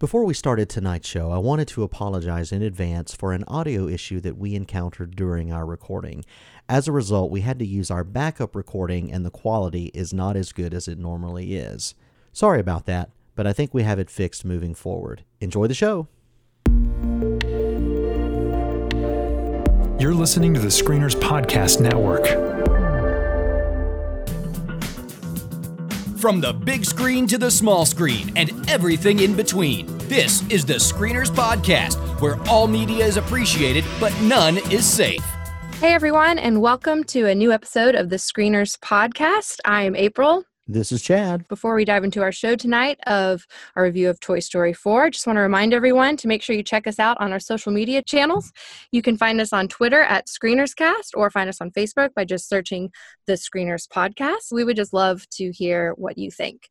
Before we started tonight's show, I wanted to apologize in advance for an audio issue that we encountered during our recording. As a result, we had to use our backup recording, and the quality is not as good as it normally is. Sorry about that, but I think we have it fixed moving forward. Enjoy the show. You're listening to the Screeners Podcast Network. From the big screen to the small screen and everything in between, this is the Screeners Podcast, where all media is appreciated, but none is safe. Hey everyone, and welcome to a new episode of the Screeners Podcast. I am April. This is Chad. Before we dive into our show tonight of our review of Toy Story 4, I just want to remind everyone to make sure you check us out on our social media channels. You can find us on Twitter at ScreenersCast or find us on Facebook by just searching the Screeners Podcast. We would just love to hear what you think.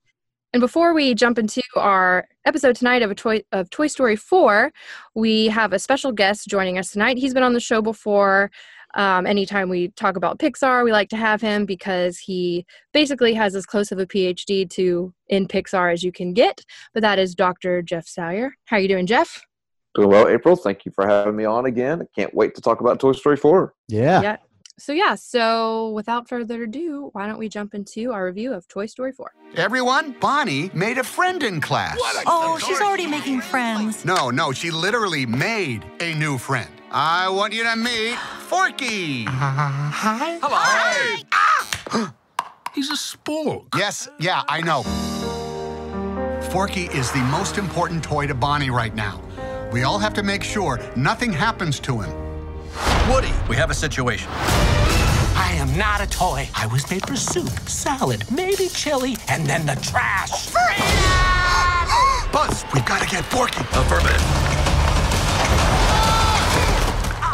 And before we jump into our episode tonight of a toy of Toy Story 4, we have a special guest joining us tonight. He's been on the show before. Um, anytime we talk about Pixar, we like to have him because he basically has as close of a PhD to in Pixar as you can get. But that is Dr. Jeff Salyer. How are you doing, Jeff? Doing well, April. Thank you for having me on again. I can't wait to talk about Toy Story 4. Yeah. Yeah. So yeah. So without further ado, why don't we jump into our review of Toy Story 4? Everyone, Bonnie made a friend in class. Oh, she's already making friends. No, no, she literally made a new friend. I want you to meet Forky. Hi. Hello. He's a spork. Yes, yeah, I know. Forky is the most important toy to Bonnie right now. We all have to make sure nothing happens to him. Woody, we have a situation. I am not a toy. I was made for soup, salad, maybe chili, and then the trash. Buzz, we've got to get Forky. Affirmative.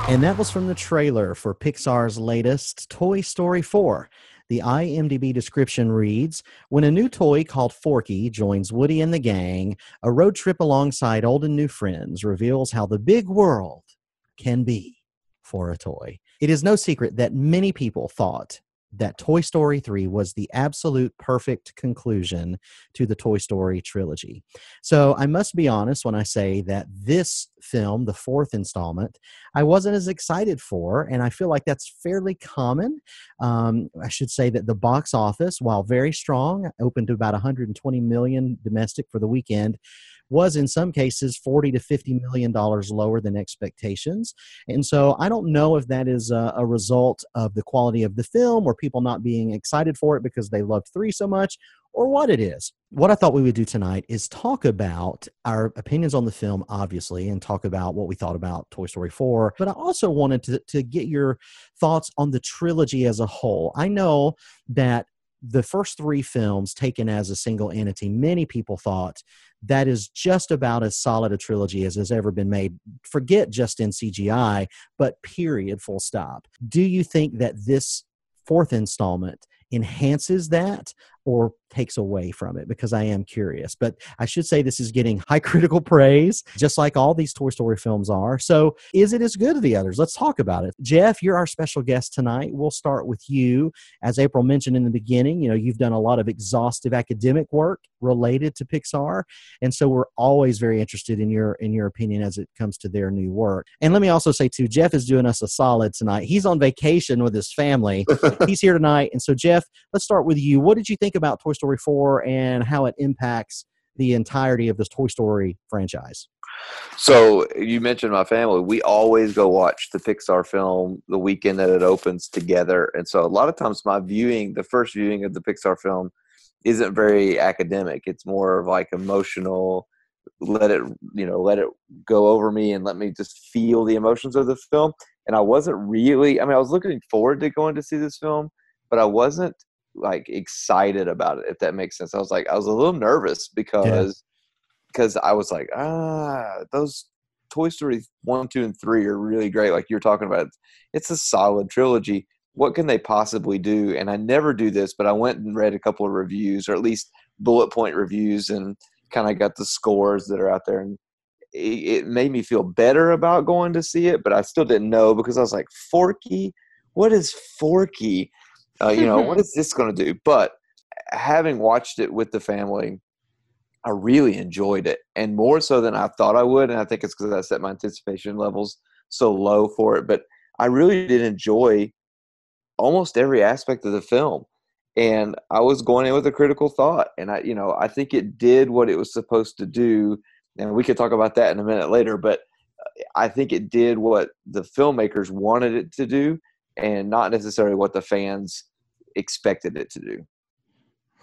And that was from the trailer for Pixar's latest Toy Story 4. The IMDb description reads When a new toy called Forky joins Woody and the gang, a road trip alongside old and new friends reveals how the big world can be for a toy. It is no secret that many people thought that Toy Story 3 was the absolute perfect conclusion to the Toy Story trilogy. So I must be honest when I say that this film, the fourth installment, I wasn't as excited for, and I feel like that's fairly common. Um, I should say that the box office, while very strong, opened to about 120 million domestic for the weekend was in some cases 40 to 50 million dollars lower than expectations and so i don't know if that is a, a, result of the quality of the film or people not being excited for it because they loved three so much or what it is what i thought we would do tonight is talk about our opinions on the film obviously and talk about what we thought about toy story 4 but i also wanted to, to get your thoughts on the trilogy as a whole i know that the first three films taken as a single entity, many people thought that is just about as solid a trilogy as has ever been made. Forget just in CGI, but period, full stop. Do you think that this fourth installment enhances that or takes away from it because I am curious. But I should say this is getting high critical praise, just like all these Toy Story films are. So is it as good as the others? Let's talk about it. Jeff, you're our special guest tonight. We'll start with you. As April mentioned in the beginning, you know, you've done a lot of exhaustive academic work related to Pixar. And so we're always very interested in your in your opinion as it comes to their new work. And let me also say too, Jeff is doing us a solid tonight. He's on vacation with his family. He's here tonight. And so Jeff, let's start with you. What did you think about Toy Story 4 and how it impacts the entirety of this Toy Story franchise? So you mentioned my family. We always go watch the Pixar film the weekend that it opens together, and so a lot of times my viewing, the first viewing of the Pixar film, isn't very academic. It's more of like emotional. Let it, you know, let it go over me and let me just feel the emotions of the film. And I wasn't really. I mean, I was looking forward to going to see this film, but I wasn't like excited about it if that makes sense. I was like i was a little nervous because because yeah. i was like ah those toy story 1 2 and 3 are really great like you're talking about. It's a solid trilogy. What can they possibly do? And i never do this but i went and read a couple of reviews or at least bullet point reviews and kind of got the scores that are out there and it, it made me feel better about going to see it but i still didn't know because i was like forky? What is forky uh, you know, what is this going to do? But having watched it with the family, I really enjoyed it, and more so than I thought I would. And I think it's because I set my anticipation levels so low for it. But I really did enjoy almost every aspect of the film, and I was going in with a critical thought. And I, you know, I think it did what it was supposed to do. And we could talk about that in a minute later, but I think it did what the filmmakers wanted it to do, and not necessarily what the fans expected it to do.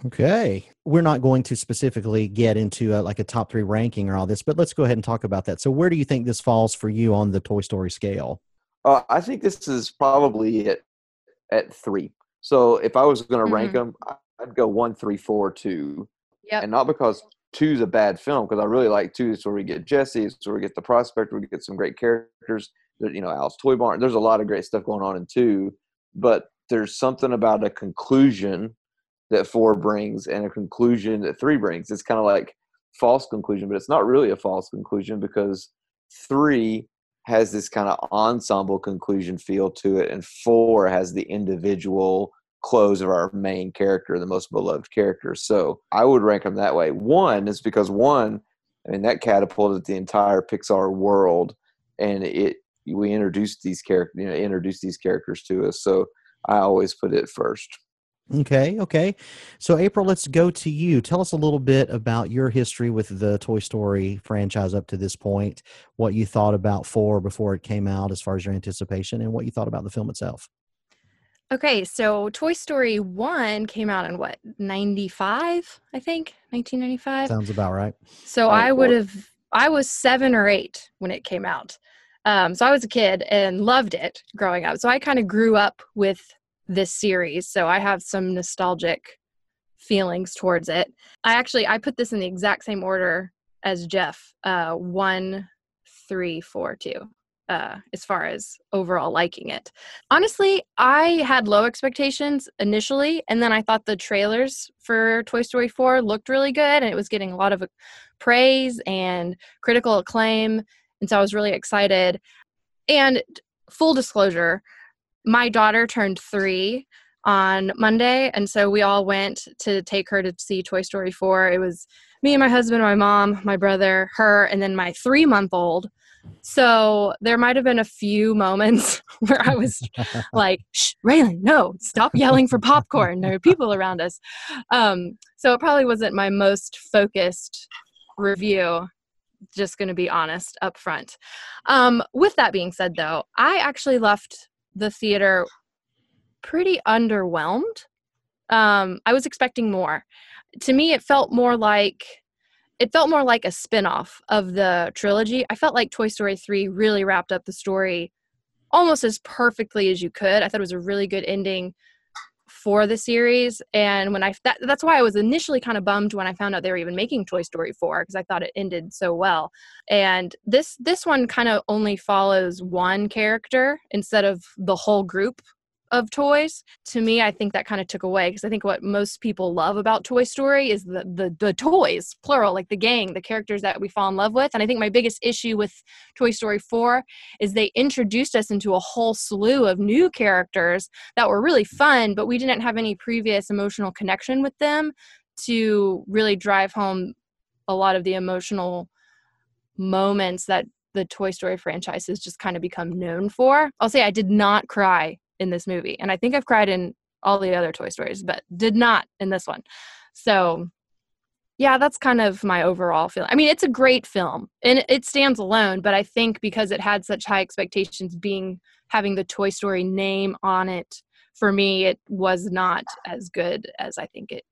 Okay. We're not going to specifically get into a, like a top three ranking or all this, but let's go ahead and talk about that. So, where do you think this falls for you on the Toy Story scale? Uh, I think this is probably at at three. So, if I was going to rank Mhm. them, I'd go one, three, four, two, Yep. and not because two's a bad film, because I really like two. It's where we get Jesse, it's where we get the prospect, we get some great characters. You know, Al's Toy Barn. There's a lot of great stuff going on in two, but there's something about a conclusion that four brings and a conclusion that three brings. It's kind of like false conclusion, but it's not really a false conclusion because three has this kind of ensemble conclusion feel to it, and four has the individual close of our main character, the most beloved character. So I would rank them that way. One is because one, I mean, that catapulted the entire Pixar world, and it we introduced these characters, you know, introduced these characters to us. So I always put it first. Okay, okay. So, April, let's go to you. Tell us a little bit about your history with the Toy Story franchise up to this point, what you thought about four before it came out, as far as your anticipation, and what you thought about the film itself. Okay, so Toy Story 1 came out in what, 95, I think? 1995? Sounds about right. So Right, I would well- have, I was seven or eight when it came out. Um, so I was a kid and loved it growing up. So I kind of grew up with this series. So I have some nostalgic feelings towards it. I actually I put this in the exact same order as Jeff. Uh, one, three, four, two. Uh, as far as overall liking it. Honestly, I had low expectations initially, and then I thought the trailers for Toy Story 4 looked really good and it was getting a lot of praise and critical acclaim. And so I was really excited. And full disclosure, my daughter turned three on Monday. And so we all went to take her to see Toy Story 4. It was me and my husband, my mom, my brother, her, and then my three month old. So there might have been a few moments where I was like, Shh, Raylan, no, stop yelling for popcorn. There are people around us. Um, so it probably wasn't my most focused review. Just going to be honest up front. Um, with that being said, though, I actually left the theater pretty underwhelmed. Um, I was expecting more. To me, it felt more like it felt more like a spin-off of the trilogy. I felt like Toy Story 3 really wrapped up the story almost as perfectly as you could. I thought it was a really good ending for the series and when I that, that's why I was initially kind of bummed when I found out they were even making Toy Story 4 because I thought it ended so well. And this this one kind of only follows one character instead of the whole group of toys to me i think that kind of took away because i think what most people love about toy story is the, the the toys plural like the gang the characters that we fall in love with and i think my biggest issue with toy story 4 is they introduced us into a whole slew of new characters that were really fun but we didn't have any previous emotional connection with them to really drive home a lot of the emotional moments that the Toy Story franchise has just kind of become known for. I'll say I did not cry in this movie. And I think I've cried in all the other Toy Stories, but did not in this one. So, yeah, that's kind of my overall feeling. I mean, it's a great film and it stands alone, but I think because it had such high expectations being having the Toy Story name on it, for me, it was not as good as I think it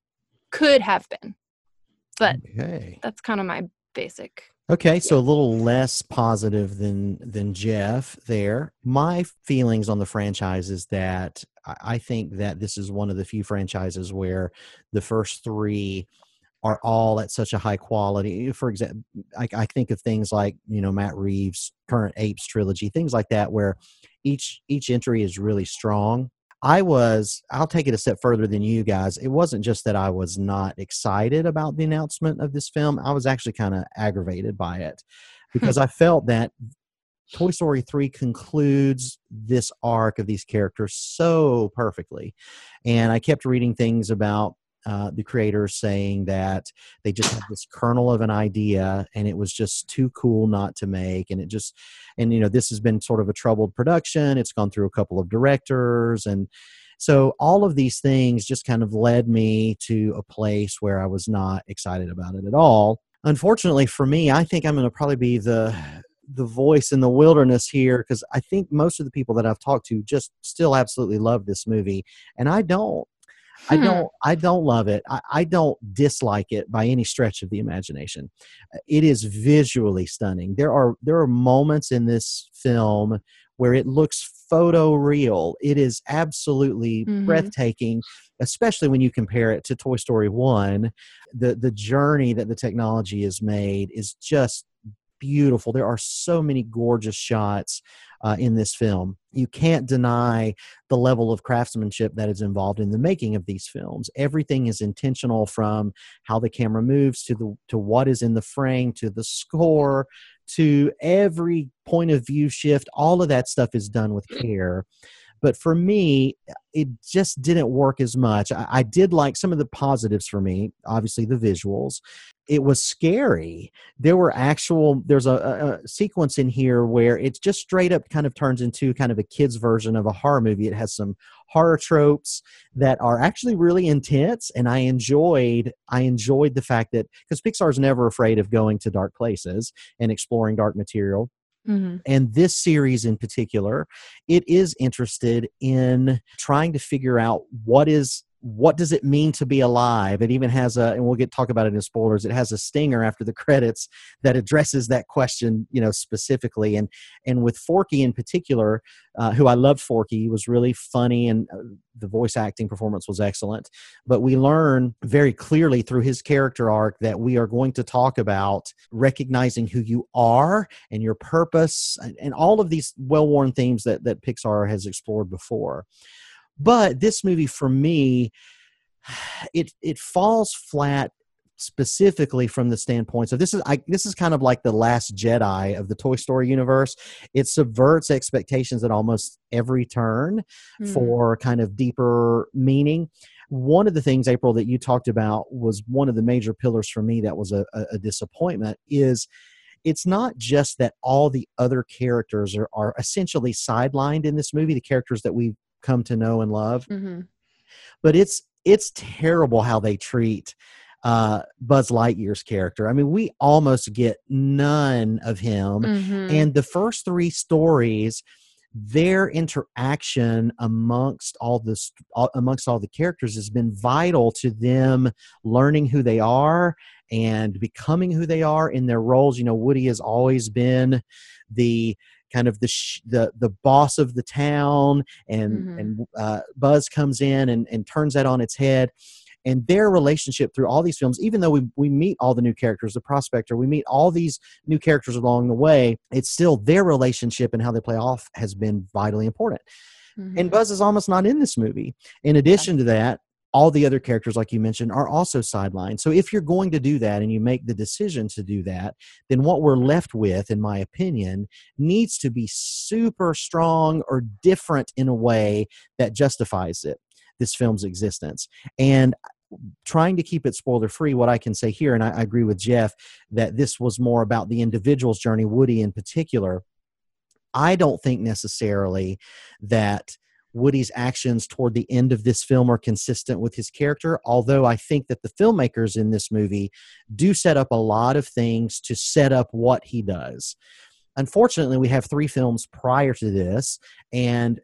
could have been. But Okay. that's kind of my basic Okay, so a little less positive than than Jeff there. My feelings on the franchise is that I think that this is one of the few franchises where the first three are all at such a high quality. For example, I, I think of things like you know Matt Reeves' current Apes trilogy, things like that, where each each entry is really strong. I was, I'll take it a step further than you guys. It wasn't just that I was not excited about the announcement of this film, I was actually kind of aggravated by it hmm. because I felt that Toy Story 3 concludes this arc of these characters so perfectly. And I kept reading things about uh, the creators saying that they just had this kernel of an idea and it was just too cool not to make. And it just and you know this has been sort of a troubled production. It's gone through a couple of directors. And so all of these things just kind of led me to a place where i was not excited about it at all. Unfortunately for me i think i'm going to probably be the the voice in the wilderness here because I think most of the people that I've talked to just still absolutely love this movie, and I don't. I Hmm. don't. I don't love it. I, I don't dislike it by any stretch of the imagination. Uh, It is visually stunning. There are there are moments in this film where it looks photo real. It is absolutely Mhm. breathtaking, especially when you compare it to Toy Story One. The the journey that the technology has made is just beautiful. There are so many gorgeous shots uh, in this film. You can't deny the level of craftsmanship that is involved in the making of these films. Everything is intentional from how the camera moves to the to what is in the frame to the score to every point of view shift. All of that stuff is done with care. But for me, it just didn't work as much. I, I did like some of the positives for me, obviously the visuals. It was scary there were actual there's a, a, sequence in here where it's just straight up kind of turns into kind of a kid's version of a horror movie it has some horror tropes that are actually really intense and i enjoyed i enjoyed the fact that because pixar's never afraid of going to dark places and exploring dark material Mhm. and this series in particular it is interested in trying to figure out what is what does it mean to be alive? It even has a and we'll get talk about it in spoilers it has a stinger after the credits that addresses that question you know specifically. And and with forky in particular uh, who i loved forky was really funny and uh, the voice acting performance was excellent. But we learn very clearly through his character arc that we are going to talk about recognizing who you are and your purpose and, and all of these well-worn themes that that pixar has explored before but this movie for me it it falls flat specifically from the standpoint so this is I, this is kind of like the last jedi of the toy story universe. It subverts expectations at almost every turn Mhm. for kind of deeper meaning. One of the things april that you talked about was one of the major pillars for me that was a, a, a disappointment is it's not just that all the other characters are, are essentially sidelined in this movie. The characters that we've come to know and love Mhm. but it's it's terrible how they treat uh buzz lightyear's character i mean we almost get none of him Mhm. and the first three stories their interaction amongst all this amongst all the characters has been vital to them learning who they are and becoming who they are in their roles you know woody has always been the kind of the sh- the the boss of the town and Mhm. and uh, buzz comes in and, and turns that on its head and their relationship through all these films even though we, we meet all the new characters the prospector we meet all these new characters along the way it's still their relationship and how they play off has been vitally important Mhm. and buzz is almost not in this movie in addition to that all the other characters like you mentioned are also sidelined. So if you're going to do that and you make the decision to do that then what we're left with in my opinion needs to be super strong or different in a way that justifies it this film's existence. And trying to keep it spoiler free what i can say here and I, I agree with jeff that this was more about the individual's journey woody in particular i don't think necessarily that Woody's actions toward the end of this film are consistent with his character, although I think that the filmmakers in this movie do set up a lot of things to set up what he does. Unfortunately, we have three films prior to this, and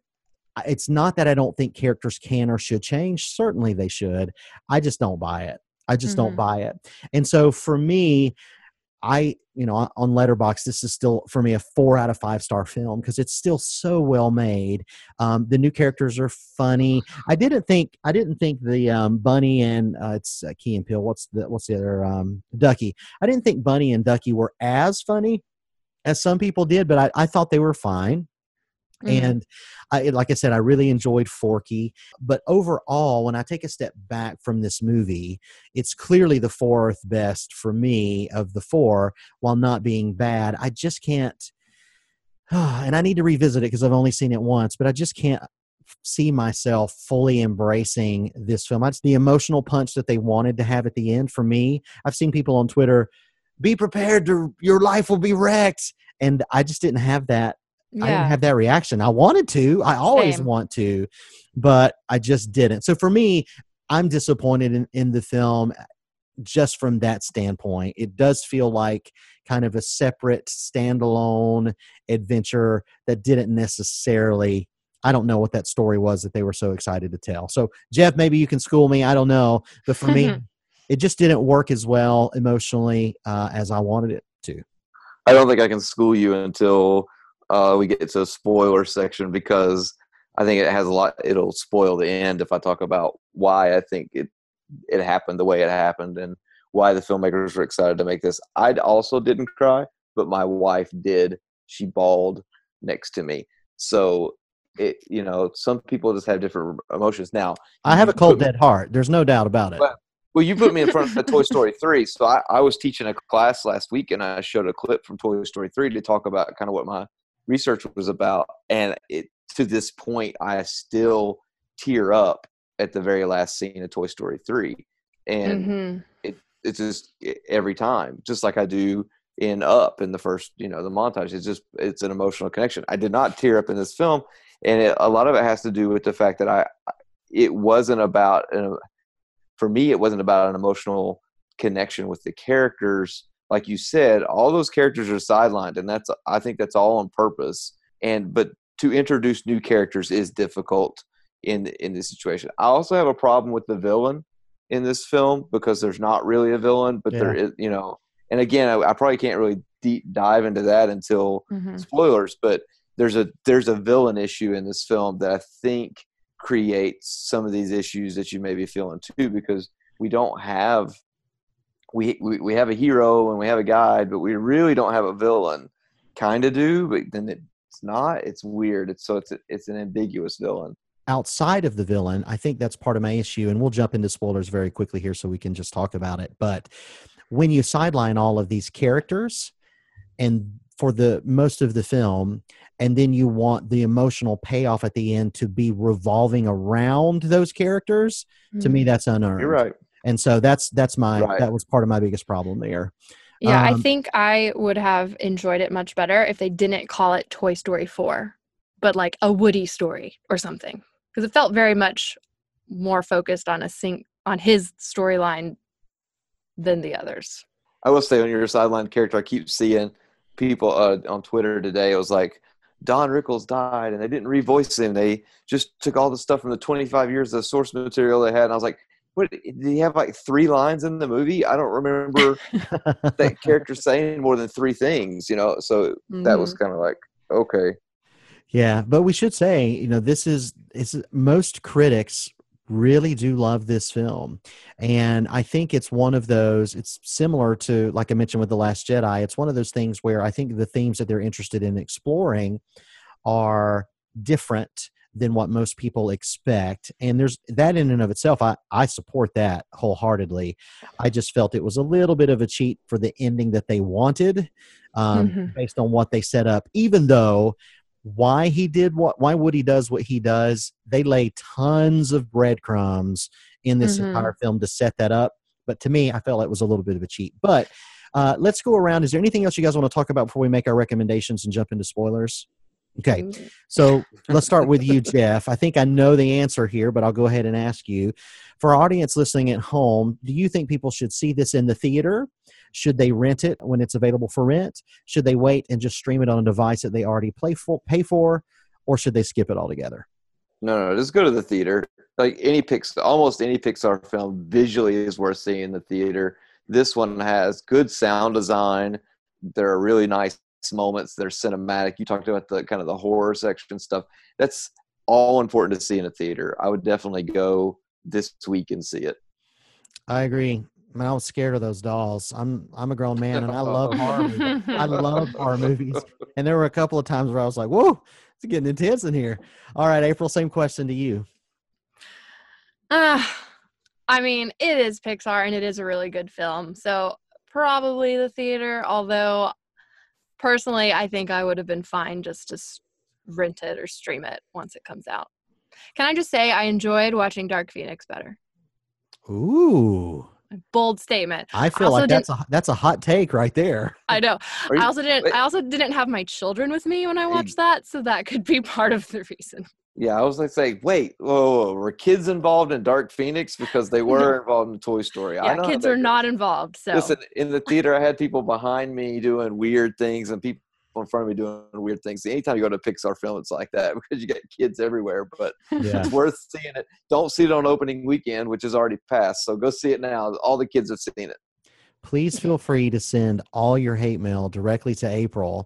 it's not that I don't think characters can or should change. Certainly they should. I just don't buy it. I just don't Mhm. buy it. And so for me, I, you know, on Letterboxd, this is still for me a four out of five star film because it's still so well made. Um, the new characters are funny. I didn't think I didn't think the um, Bunny and uh, it's uh, Key and Peele. What's the what's the other um, Ducky? I didn't think Bunny and Ducky were as funny as some people did, but I, I thought they were fine. Mhm. And I, like I said, I really enjoyed Forky. But overall, when I take a step back from this movie, it's clearly the fourth best for me of the four, while not being bad. I just can't, and I need to revisit it because I've only seen it once, but I just can't see myself fully embracing this film. That's the emotional punch that they wanted to have at the end for me. I've seen people on Twitter, be prepared to your life will be wrecked. And I just didn't have that. I didn't have that reaction. I wanted to. I always Same. want to, but I just didn't. So for me, I'm disappointed in, in the film just from that standpoint. It does feel like kind of a separate standalone adventure that didn't necessarily I don't know what that story was that they were so excited to tell. So Jeff, maybe you can school me. I don't know, but for me, it just didn't work as well emotionally uh, as I wanted it to. I don't think I can school you until uh, we get to a spoiler section because I think it has a lot. It'll spoil the end if I talk about why I think it it happened the way it happened and why the filmmakers were excited to make this. I also didn't cry, but my wife did. She bawled next to me. So it, you know, some people just have different emotions. Now, I have a cold dead heart. There's no doubt about it. Well, Well, you put me in front of Toy Story 3. So I, I was teaching a class last week and I showed a clip from Toy Story 3 to talk about kind of what my research was about. And it, to this point, I still tear up at the very last scene of Toy Story 3. And Mhm. it's just every time, just like I do in Up in the first, you know, the montage. It's just, it's an emotional connection. I did not tear up in this film. And it, a lot of it has to do with the fact that I, it wasn't about, an, for me, it wasn't about an emotional connection with the characters. Like you said, all those characters are sidelined, and that's I think that's all on purpose. And but to introduce new characters is difficult in in this situation. I also have a problem with the villain in this film because there's not really a villain, but there Yeah. is, you know. And again, I, I probably can't really deep dive into that until Mhm. spoilers, but there's a there's a villain issue in this film that I think creates some of these issues that you may be feeling too because we don't have we we, we have a hero and we have a guide, but we really don't have a villain. Kind of do, but then it's not. It's weird. It's so it's a, it's an ambiguous villain. outside of the villain, I think that's part of my issue, and we'll jump into spoilers very quickly here so we can just talk about it. But when you sideline all of these characters, and for the most of the film, and then you want the emotional payoff at the end to be revolving around those characters, to me hmm. that's unearned. You're right. And so that's that's my Right. that was part of my biggest problem there. Yeah, I Um, think I would have enjoyed it much better if they didn't call it Toy Story 4, but like a Woody story or something. Because it felt very much more focused on a sing on his storyline than the others. I will say on your sideline character, I keep seeing people uh, on Twitter today. It was like Don Rickles died, and they didn't revoice him. They just took all the stuff from the 25 years of source material they had. And I was like, "What? Did he have like three lines in the movie? I don't remember that character saying more than three things." You know, so that was mm-hmm. kind of like, okay, Yeah, but we should say, you know, this is it's most critics really do love this film. And I think it's one of those it's similar to like I mentioned with The Last Jedi, it's one of those things where I think the themes that they're interested in exploring are different than what most people expect. And there's that in and of itself I I support that wholeheartedly. I just felt it was a little bit of a cheat for the ending that they wanted um Mhm. based on what they set up even though why he did what why Woody does what he does they lay tons of breadcrumbs in this Mhm. entire film to set that up but to me I felt it was a little bit of a cheat but uh, let's go around is there anything else you guys want to talk about before we make our recommendations and jump into spoilers okay Mm, so let's start with you, Jeff. I think I know the answer here, but I'll go ahead and ask you. For our audience listening at home, do you think people should see this in the theater? Should they rent it when it's available for rent? Should they wait and just stream it on a device that they already play for, pay for? Or should they skip it altogether? no, no, just go to the theater. Like any Pixar, almost any Pixar film, visually is worth seeing in the theater. This one has good sound design. There are really nice moments. They're cinematic. You talked about the kind of the horror section stuff. That's all important to see in a theater. I would definitely go this week and see it. I agree. I, mean, I was scared of those dolls. I'm I'm a grown man and I love horror movies. I love horror movies. And there were a couple of times where I was like, whoa, it's getting intense in here. All right, April, same question to you. Uh, I mean, it is Pixar and it is a really good film. So probably the theater, although personally, I think I would have been fine just to rent it or stream it once it comes out. Can I just say I enjoyed watching Dark Phoenix better? Ooh. Bold statement. I feel also like that's a that's a hot take right there. I know. You- I also didn't. wait. I also didn't have my children with me when I watched that, so that could be part of the reason. Yeah, I was like, say, wait, whoa, whoa, whoa, were kids involved in Dark Phoenix because they were involved in Toy Story? I Yeah, know kids are goes. not involved. So Listen, in the theater, I had people behind me doing weird things and people in front of me doing weird things. Anytime you go to a Pixar film, it's like that because you get kids everywhere. But Yeah. it's worth seeing it. Don't see it on opening weekend, which is already passed. So go see it now. All the kids have seen it. Please feel free to send all your hate mail directly to April.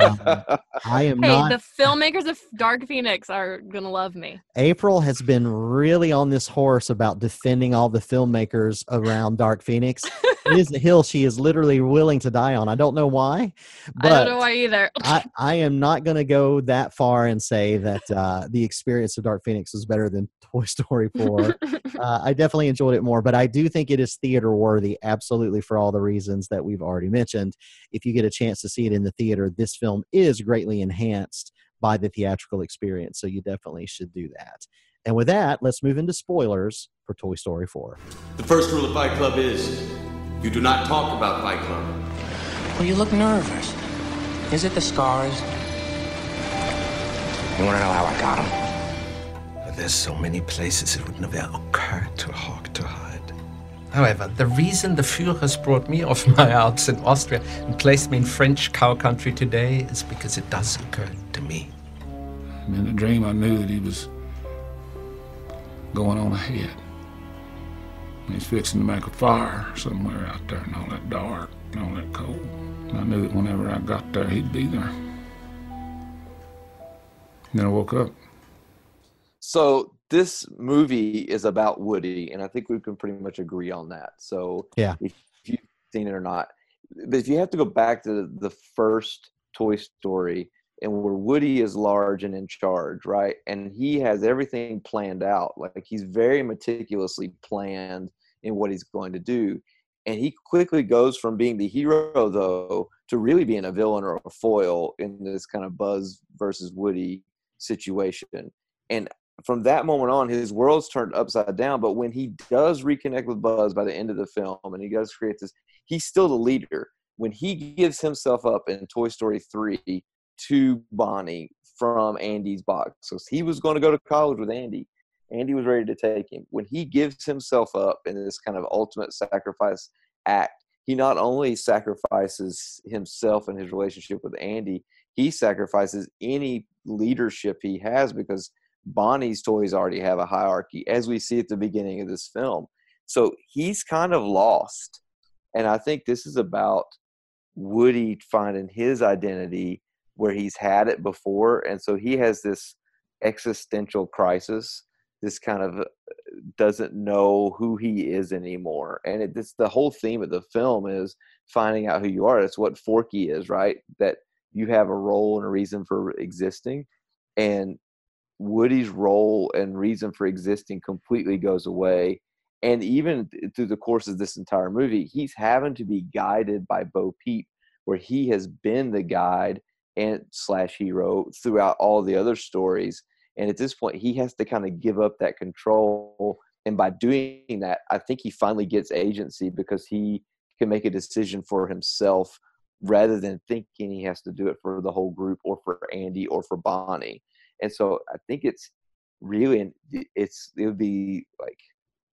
Um, I am hey, not. the filmmakers of Dark Phoenix are gonna love me. April has been really on this horse about defending all the filmmakers around Dark Phoenix. it is a hill she is literally willing to die on. I don't know why, but I don't know why either. I, I am not going to go that far and say that uh, the experience of Dark Phoenix was better than Toy Story 4. uh, I definitely enjoyed it more, but I do think it is theater worthy, absolutely, for all the reasons that we've already mentioned. If you get a chance to see it in the theater, this film is greatly enhanced by the theatrical experience, so you definitely should do that. And with that, let's move into spoilers for Toy Story 4. The first rule of Fight Club is you do not talk about Fight Club. Well, you look nervous. Is it the scars? You want to know how I got them? There's so many places it would never occur to a Hawk to hide. However, the reason the Führers brought me off my Alps in Austria and placed me in French cow country today is because it does occur to me. And in the dream, I knew that he was going on ahead. He's fixing to make a fire somewhere out there in all that dark and all that cold. And I knew that whenever I got there, he'd be there. And then I woke up. So this movie is about Woody, and I think we can pretty much agree on that. So Yeah. if you've seen it or not, but if you have to go back to the first Toy Story, and where Woody is large and in charge, right, and he has everything planned out, like he's very meticulously planned in what he's going to do, and he quickly goes from being the hero though to really being a villain or a foil in this kind of Buzz versus Woody situation, and from that moment on, his world's turned upside down. But when he does reconnect with Buzz by the end of the film, and he does create this, he's still the leader. When he gives himself up in Toy Story 3 to Bonnie from Andy's box, because he was going to go to college with Andy, Andy was ready to take him. When he gives himself up in this kind of ultimate sacrifice act, he not only sacrifices himself and his relationship with Andy, he sacrifices any leadership he has because Bonnie's toys already have a hierarchy, as we see at the beginning of this film. So he's kind of lost. And I think this is about Woody finding his identity where he's had it before. And so he has this existential crisis, this kind of uh, doesn't know who he is anymore. And it, it's the whole theme of the film is finding out who you are. That's what Forky is, right? That you have a role and a reason for existing. And Woody's role and reason for existing completely goes away. And even through the course of this entire movie, he's having to be guided by Bo Peep, where he has been the guide and slash hero throughout all the other stories. And at this point, he has to kind of give up that control. And by doing that, I think he finally gets agency because he can make a decision for himself rather than thinking he has to do it for the whole group or for Andy or for Bonnie. And so I think it's really it's it would be like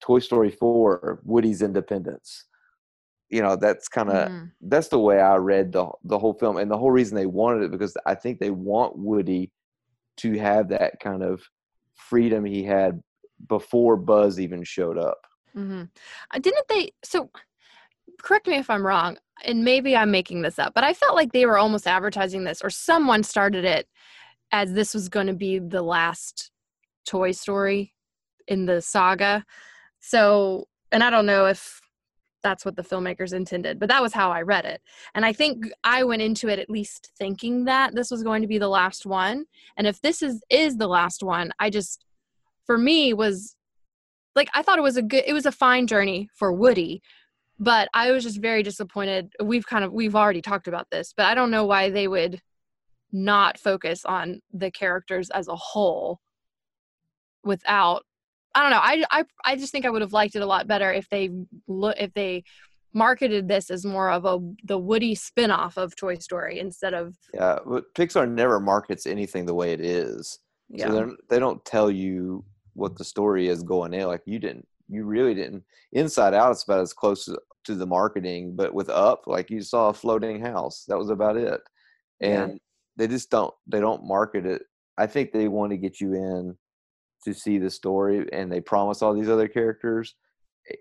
Toy Story 4 Woody's independence. You know, that's kind of Mhm. that's the way I read the the whole film and the whole reason they wanted it because I think they want Woody to have that kind of freedom he had before Buzz even showed up. hmm Uh, didn't they? So, correct me if I'm wrong, and maybe I'm making this up, but I felt like they were almost advertising this, or someone started it as this was going to be the last Toy Story in the saga. So, and I don't know if that's what the filmmakers intended, but that was how I read it. And I think I went into it at least thinking that this was going to be the last one. And if this is is the last one, I just for me was like I thought it was a good it was a fine journey for Woody, but I was just very disappointed. We've kind of we've already talked about this, but I don't know why they would not focus on the characters as a whole without I don't know. I, I, I just think I would have liked it a lot better if they look if they marketed this as more of a the Woody spin-off of Toy Story instead of Yeah, but Pixar never markets anything the way it is. Yeah. So they're- don't tell you what the story is going in. Like you didn't, you really didn't. Inside Out, it's about as close to, the marketing, but with Up, like you saw a floating house. That was about it. Yeah. And they just don't. They don't market it. I think they want to get you in to see the story, and they promise all these other characters,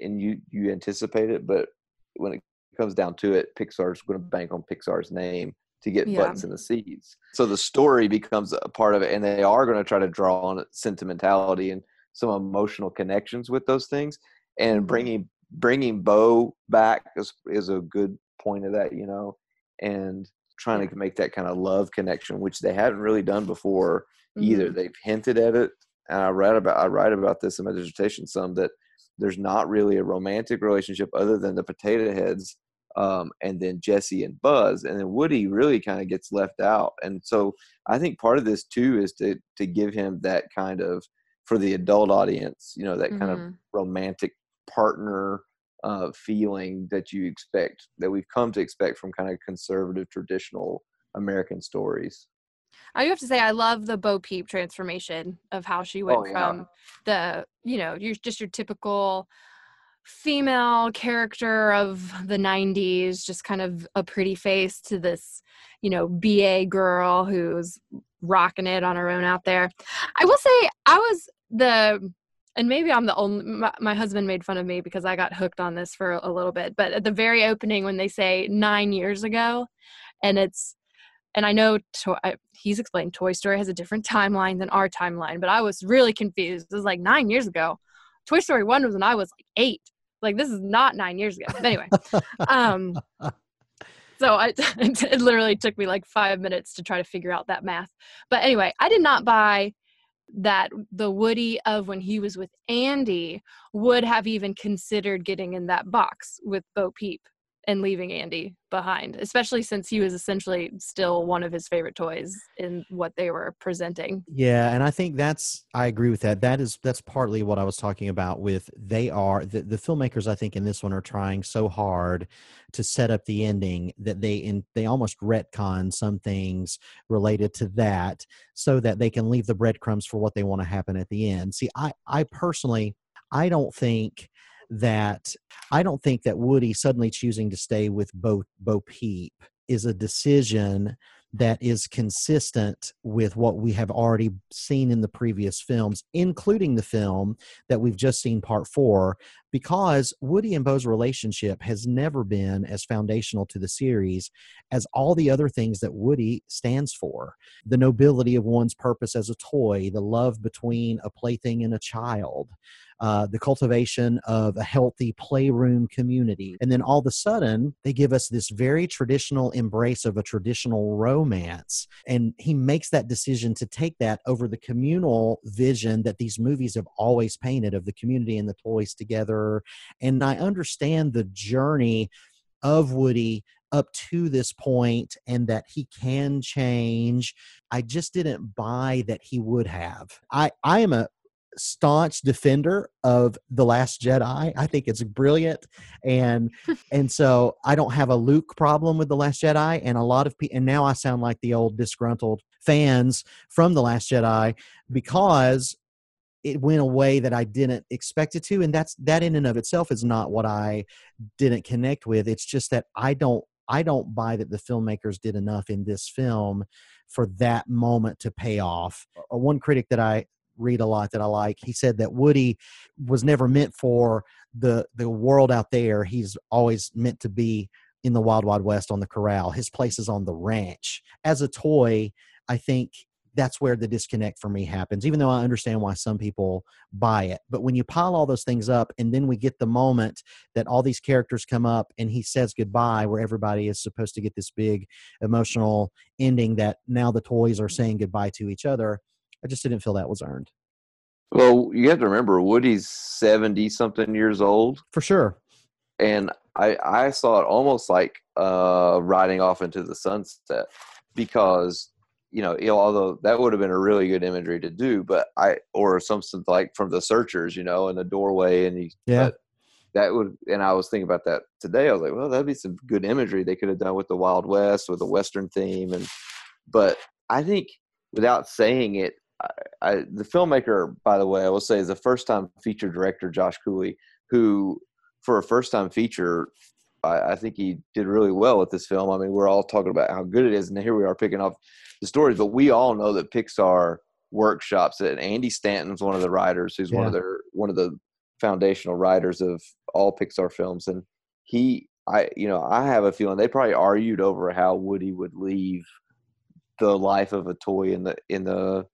and you you anticipate it. But when it comes down to it, Pixar's going to bank on Pixar's name to get Yeah. butts in the seats. So the story becomes a part of it, and they are going to try to draw on sentimentality and some emotional connections with those things. And bringing bringing Bo back is is a good point of that, you know, and trying to make that kind of love connection, which they haven't really done before either. Mhm. They've hinted at it, and I read about I write about this in my dissertation some that there's not really a romantic relationship other than the potato heads um, and then Jesse and Buzz, and then Woody really kind of gets left out. And so I think part of this too is to to give him that kind of for the adult audience, you know, that kind of Mhm. romantic partner uh, feeling that you expect that we've come to expect from kind of conservative traditional American stories. I do have to say I love the Bo Peep transformation of how she went Oh, yeah. from the you know you're just your typical female character of the 90s just kind of a pretty face to this you know ba girl who's rocking it on her own out there i will say i was the and maybe i'm the only my, my husband made fun of me because i got hooked on this for a little bit but at the very opening when they say nine years ago and it's and I know to- I, he's explained Toy Story has a different timeline than our timeline, but I was really confused. It was like nine years ago. Toy Story one was when I was like eight. Like this is not nine years ago. But anyway, um, so I it literally took me like five minutes to try to figure out that math. But anyway, I did not buy that the Woody of when he was with Andy would have even considered getting in that box with Bo Peep and leaving Andy behind, especially since he was essentially still one of his favorite toys in what they were presenting. Yeah, and I think that's I agree with that. That is that's partly what I was talking about with they are the, the filmmakers I think in this one are trying so hard to set up the ending that they in they almost retcon some things related to that so that they can leave the breadcrumbs for what they want to happen at the end. See, I I personally I don't think that I don't think that Woody suddenly choosing to stay with Bo Bo Peep is a decision that is consistent with what we have already seen in the previous films, including the film that we've just seen part four, because Woody and Bo's relationship has never been as foundational to the series as all the other things that Woody stands for the nobility of one's purpose as a toy, the love between a plaything and a child. Uh, the cultivation of a healthy playroom community. And then all of a sudden, they give us this very traditional embrace of a traditional romance. And he makes that decision to take that over the communal vision that these movies have always painted of the community and the toys together. And I understand the journey of Woody up to this point and that he can change. I just didn't buy that he would have. I, I am a staunch defender of the last jedi i think it's brilliant and and so i don't have a luke problem with the last jedi and a lot of people and now i sound like the old disgruntled fans from the last jedi because it went a way that i didn't expect it to and that's that in and of itself is not what i didn't connect with it's just that i don't i don't buy that the filmmakers did enough in this film for that moment to pay off Uh, one critic that i read a lot that I like. He said that Woody was never meant for the the world out there. He's always meant to be in the wild wild west on the corral. His place is on the ranch. As a toy, I think that's where the disconnect for me happens. Even though I understand why some people buy it, but when you pile all those things up and then we get the moment that all these characters come up and he says goodbye where everybody is supposed to get this big emotional ending that now the toys are saying goodbye to each other I just didn't feel that was earned. Well, you have to remember Woody's seventy something years old, For sure. and I I saw it almost like uh, riding off into the sunset because you know, although that would have been a really good imagery to do, but I or something like from the searchers, you know, in the doorway, and he, Yeah. that would, and I was thinking about that today. I was like, well, that'd be some good imagery they could have done with the Wild West with a Western theme, and but I think without saying it, I, I the filmmaker, by the way, I will say is a first time feature director, Josh Cooley, who for a first time feature I, I think he did really well with this film. I mean, we're all talking about how good it is, and here we are picking up the stories, but we all know that Pixar workshops it. Andy Stanton's one of the writers, who's one of Yeah. their one of the foundational writers of all Pixar films, and he, I, you know, I have a feeling they probably argued over how Woody would leave the life of a toy in the in the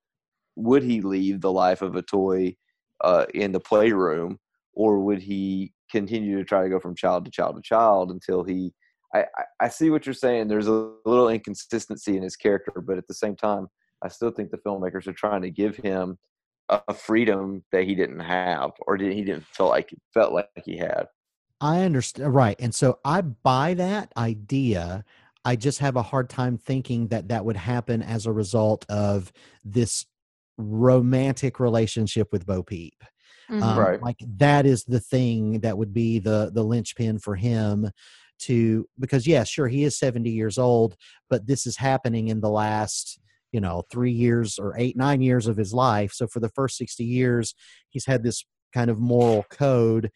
would he leave the life of a toy uh, in the playroom or would he continue to try to go from child to child to child until he I, I, see what you're saying there's a little inconsistency in his character but at the same time i still think the filmmakers are trying to give him a, a freedom that he didn't have or did, he didn't feel like felt like he had I understand. Right. And so I buy that idea. I just have a hard time thinking that that would happen as a result of this romantic relationship with Bo Peep. Mhm. Um, Right. Like that is the thing that would be the the linchpin for him to because yeah, sure he is 70 years old, but this is happening in the last you know three years or eight nine years of his life. So for the first 60 years, he's had this kind of moral code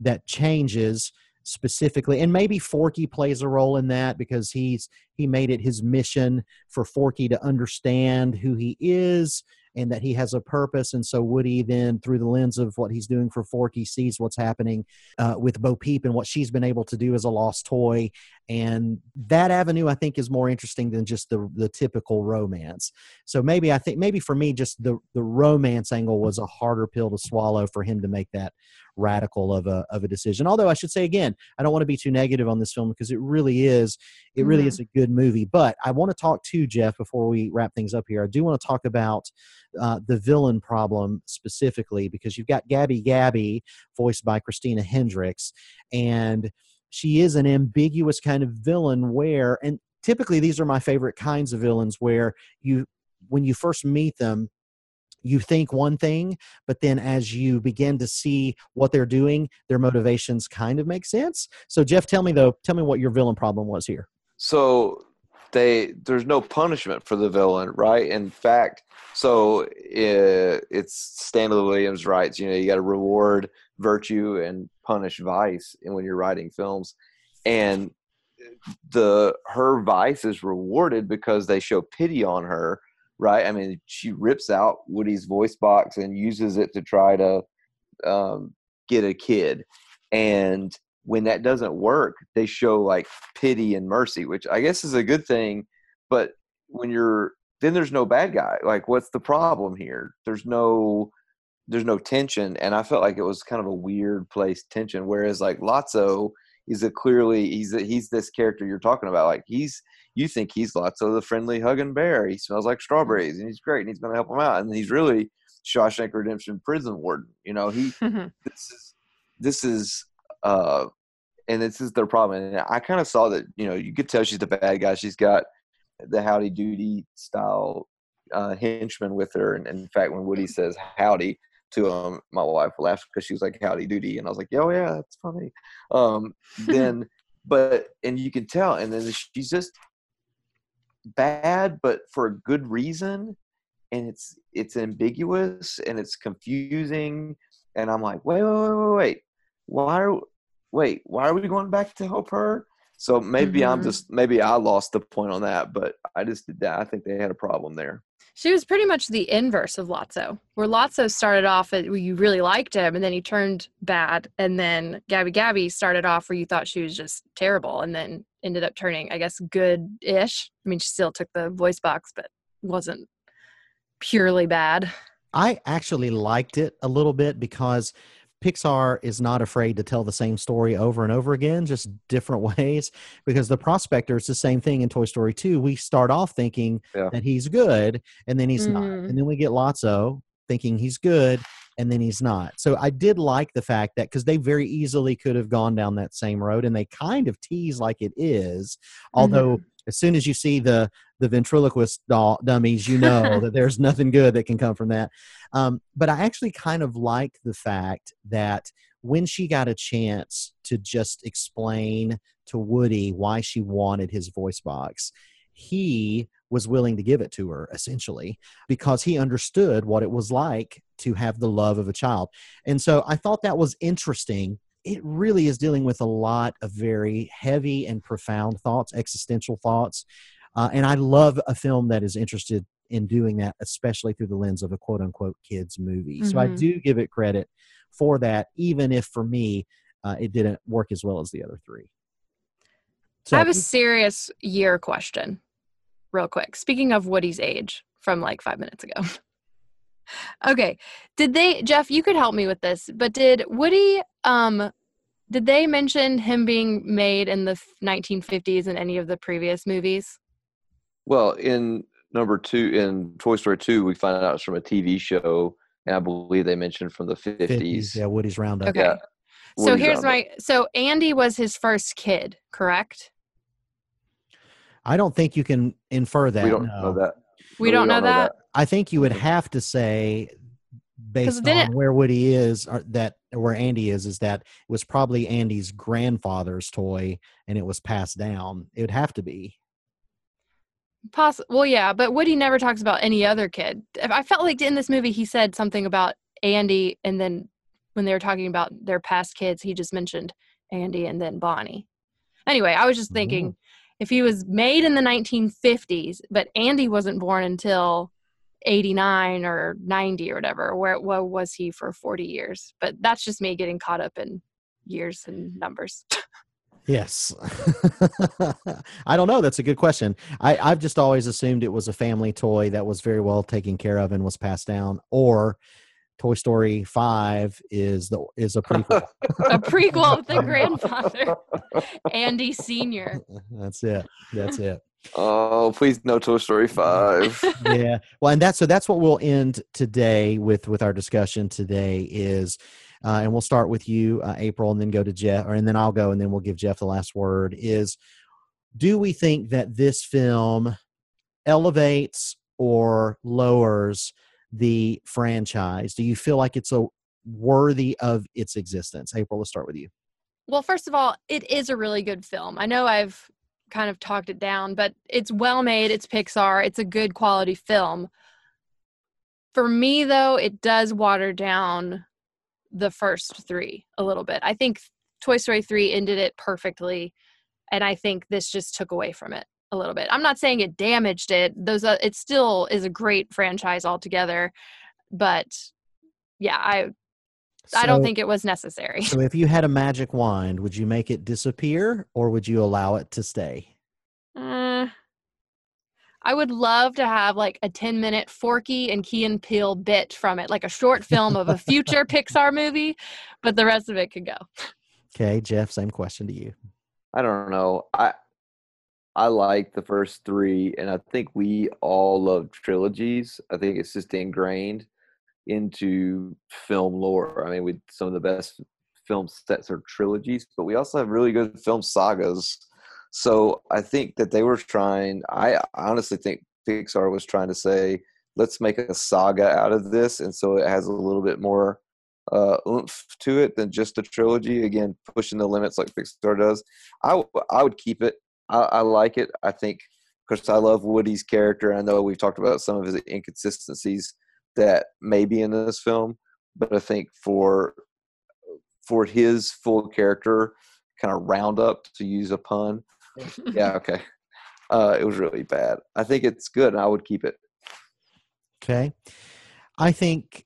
that changes specifically and maybe forky plays a role in that because he's he made it his mission for forky to understand who he is and that he has a purpose and so woody then through the lens of what he's doing for forky sees what's happening uh, with bo peep and what she's been able to do as a lost toy. And that avenue i think is more interesting than just the the typical romance. So maybe i think maybe for me just the the romance angle was a harder pill to swallow for him to make that radical of a of a decision. Although I should say again, I don't want to be too negative on this film because it really is it really Mhm. is a good movie. But I want to talk to Jeff before we wrap things up here. I do want to talk about uh, the villain problem specifically because you've got Gabby Gabby voiced by Christina Hendricks and she is an ambiguous kind of villain where and typically these are my favorite kinds of villains where you when you first meet them you think one thing, but then as you begin to see what they're doing, their motivations kind of make sense. So, Jeff, tell me though, tell me what your villain problem was here. so they there's no punishment for the villain right in fact so uh, it's stanley williams writes you know you got to reward virtue and punish vice and when you're writing films and the her vice is rewarded because they show pity on her right? I mean she rips out woody's voice box and uses it to try to um, get a kid. And when that doesn't work they show like pity and mercy which i guess is a good thing. But when you're then there's no bad guy. Like what's the problem here? There's no there's no tension. And i felt like it was kind of a weird place tension. Whereas like lotso is a clearly he's a, he's this character you're talking about. Like he's you think he's lots of the friendly hugging bear. He smells like strawberries and he's great and he's going to help him out. And he's really shawshank redemption prison warden you know? He this is this is uh and this is their problem. And i kind of saw that you know you could tell she's the bad guy. She's got the howdy doody style uh henchman with her. And, and in fact when woody says howdy to him my wife laughed because she was like howdy doody. And i was like oh yeah that's funny. Um then but and you can tell and then she's just bad but for a good reason and it's it's ambiguous and it's confusing and i'm like wait wait wait wait wait. Why are wait why are we going back to help her? So maybe i'm Mhm. just maybe i lost the point on that but i just did that. I think they had a problem there She was pretty much the inverse of Lotso, where Lotso started off at where you really liked him and then he turned bad. And then Gabby Gabby started off where you thought she was just terrible and then ended up turning, I guess, good ish. I mean, she still took the voice box, but wasn't purely bad. I actually liked it a little bit because Pixar is not afraid to tell the same story over and over again, just different ways. Because the prospector is the same thing in Toy Story 2. We start off thinking Yeah. that he's good, and then he's not. Mhm. And then we get Lotso thinking he's good, and then he's not. So I did like the fact that because they very easily could have gone down that same road, and they kind of tease like it is, although as soon as you see the the ventriloquist doll, dummies, you know that there's nothing good that can come from that. Um, but I actually kind of like the fact that when she got a chance to just explain to Woody why she wanted his voice box, he was willing to give it to her essentially because he understood what it was like to have the love of a child. And so I thought that was interesting. It really is dealing with a lot of very heavy and profound thoughts, existential thoughts. Uh, and I love a film that is interested in doing that, especially through the lens of a quote unquote kids movie. Mm-hmm. So I Mhm. do give it credit for that, even if for me, uh, it didn't work as well as the other three. So I have a serious year question, real quick. Speaking of Woody's age from like five minutes ago. okay. Did they, Jeff, you could help me with this, but did Woody, um, did they mention him being made in the 1950s in any of the previous movies? Well, in number two, in Toy Story 2, we find out it's from a TV show, and I believe they mentioned from the 50s. 50s, yeah, Woody's Roundup. Okay. Yeah. so here's Roundup. my, so Andy was his first kid, correct? I don't think you can infer that. We don't no. know that. We don't know that? I think you would have to say, based didn't- on where Woody is, or that or where Andy is, is that it was probably Andy's grandfather's toy, and it was passed down. It would have to be. Poss- well, yeah, but Woody never talks about any other kid. I felt like in this movie he said something about Andy, and then when they were talking about their past kids, he just mentioned Andy and then Bonnie. Anyway, I was just thinking oh. if he was made in the 1950s, but Andy wasn't born until 89 or 90 or whatever, where what was he for 40 years? But that's just me getting caught up in years and numbers. Yes. I don't know. That's a good question. I, I've just always assumed it was a family toy that was very well taken care of and was passed down, or Toy Story Five is the is a prequel. a prequel with the grandfather, Andy Senior. That's it. That's it. Oh, please no Toy Story 5. yeah well and that's so that's what we'll end today with with our discussion today is uh, and we'll start with you uh, april and then go to jeff or and then i'll go and then we'll give jeff the last word is do we think that this film elevates or lowers the franchise do you feel like it's a worthy of its existence april let's start with you Well, first of all, it is a really good film. I know I've kind of talked it down, but it's well made. It's Pixar. It's a good quality film. For me, though, it does water down the first three a little bit. I think Toy Story 3 ended it perfectly, and I think this just took away from it a little bit. I'm not saying it damaged it. Those uh, it still is a great franchise altogether, but yeah, I I don't think it was necessary. so if you had a magic wand would you make it disappear or would you allow it to stay Uh, I would love to have like a 10 minute Forky and Key and Peele bit from it, like a short film of a future Pixar movie, but the rest of it could go. okay jeff same question to you I don't know. I I like the first three, and I think we all love trilogies. I think it's just ingrained into film lore. I mean, we some of the best film sets are trilogies, but we also have really good film sagas. So I think that they were trying. I honestly think Pixar was trying to say, let's make a saga out of this, and so it has a little bit more uh, oomph to it than just a trilogy. Again, pushing the limits like Pixar does. I w- I would keep it. I, I like it. I think because I love Woody's character. I know we've talked about some of his inconsistencies that may be in this film, but I think for for his full character kind of roundup to use a pun. yeah, okay. Uh, it was really bad. I think it's good, and I would keep it. Okay. I think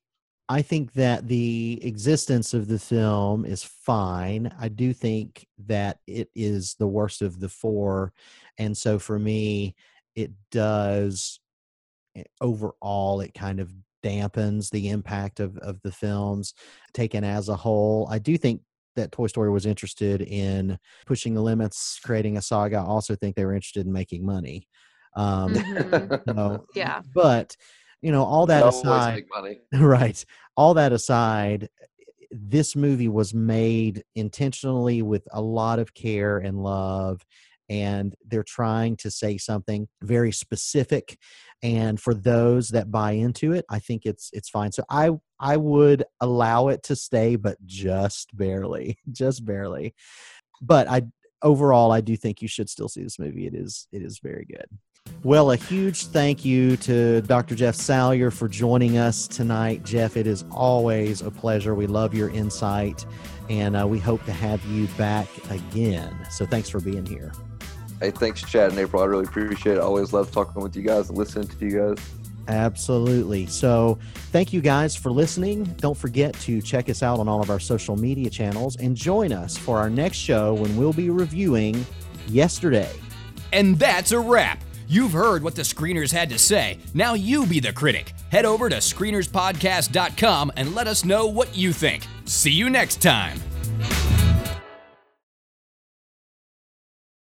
I think that the existence of the film is fine. I do think that it is the worst of the four. And so for me, it does eh, overall it kind of dampens the impact of, of the films taken as a whole. I do think that Toy Story was interested in pushing the limits, creating a saga. I also think they were interested in making money. Um, Mhm. so, Yeah. but you know, all that aside, right? All that aside, this movie was made intentionally with a lot of care and love, and they're trying to say something very specific and for those that buy into it i think it's it's fine so i i would allow it to stay but just barely just barely but i overall i do think you should still see this movie it is it is very good well, a huge thank you to Dr. Jeff Salyer for joining us tonight. Jeff, it is always a pleasure. We love your insight, and uh, we hope to have you back again. So thanks for being here. Hey, thanks, Chad and April. I really appreciate it. I always love talking with you guys and listening to you guys. Absolutely. So, thank you guys for listening. Don't forget to check us out on all of our social media channels and join us for our next show when we'll be reviewing Yesterday. And that's a wrap. You've heard what the screeners had to say. Now you be the critic. Head over to screenerspodcast.com and let us know what you think. See you next time.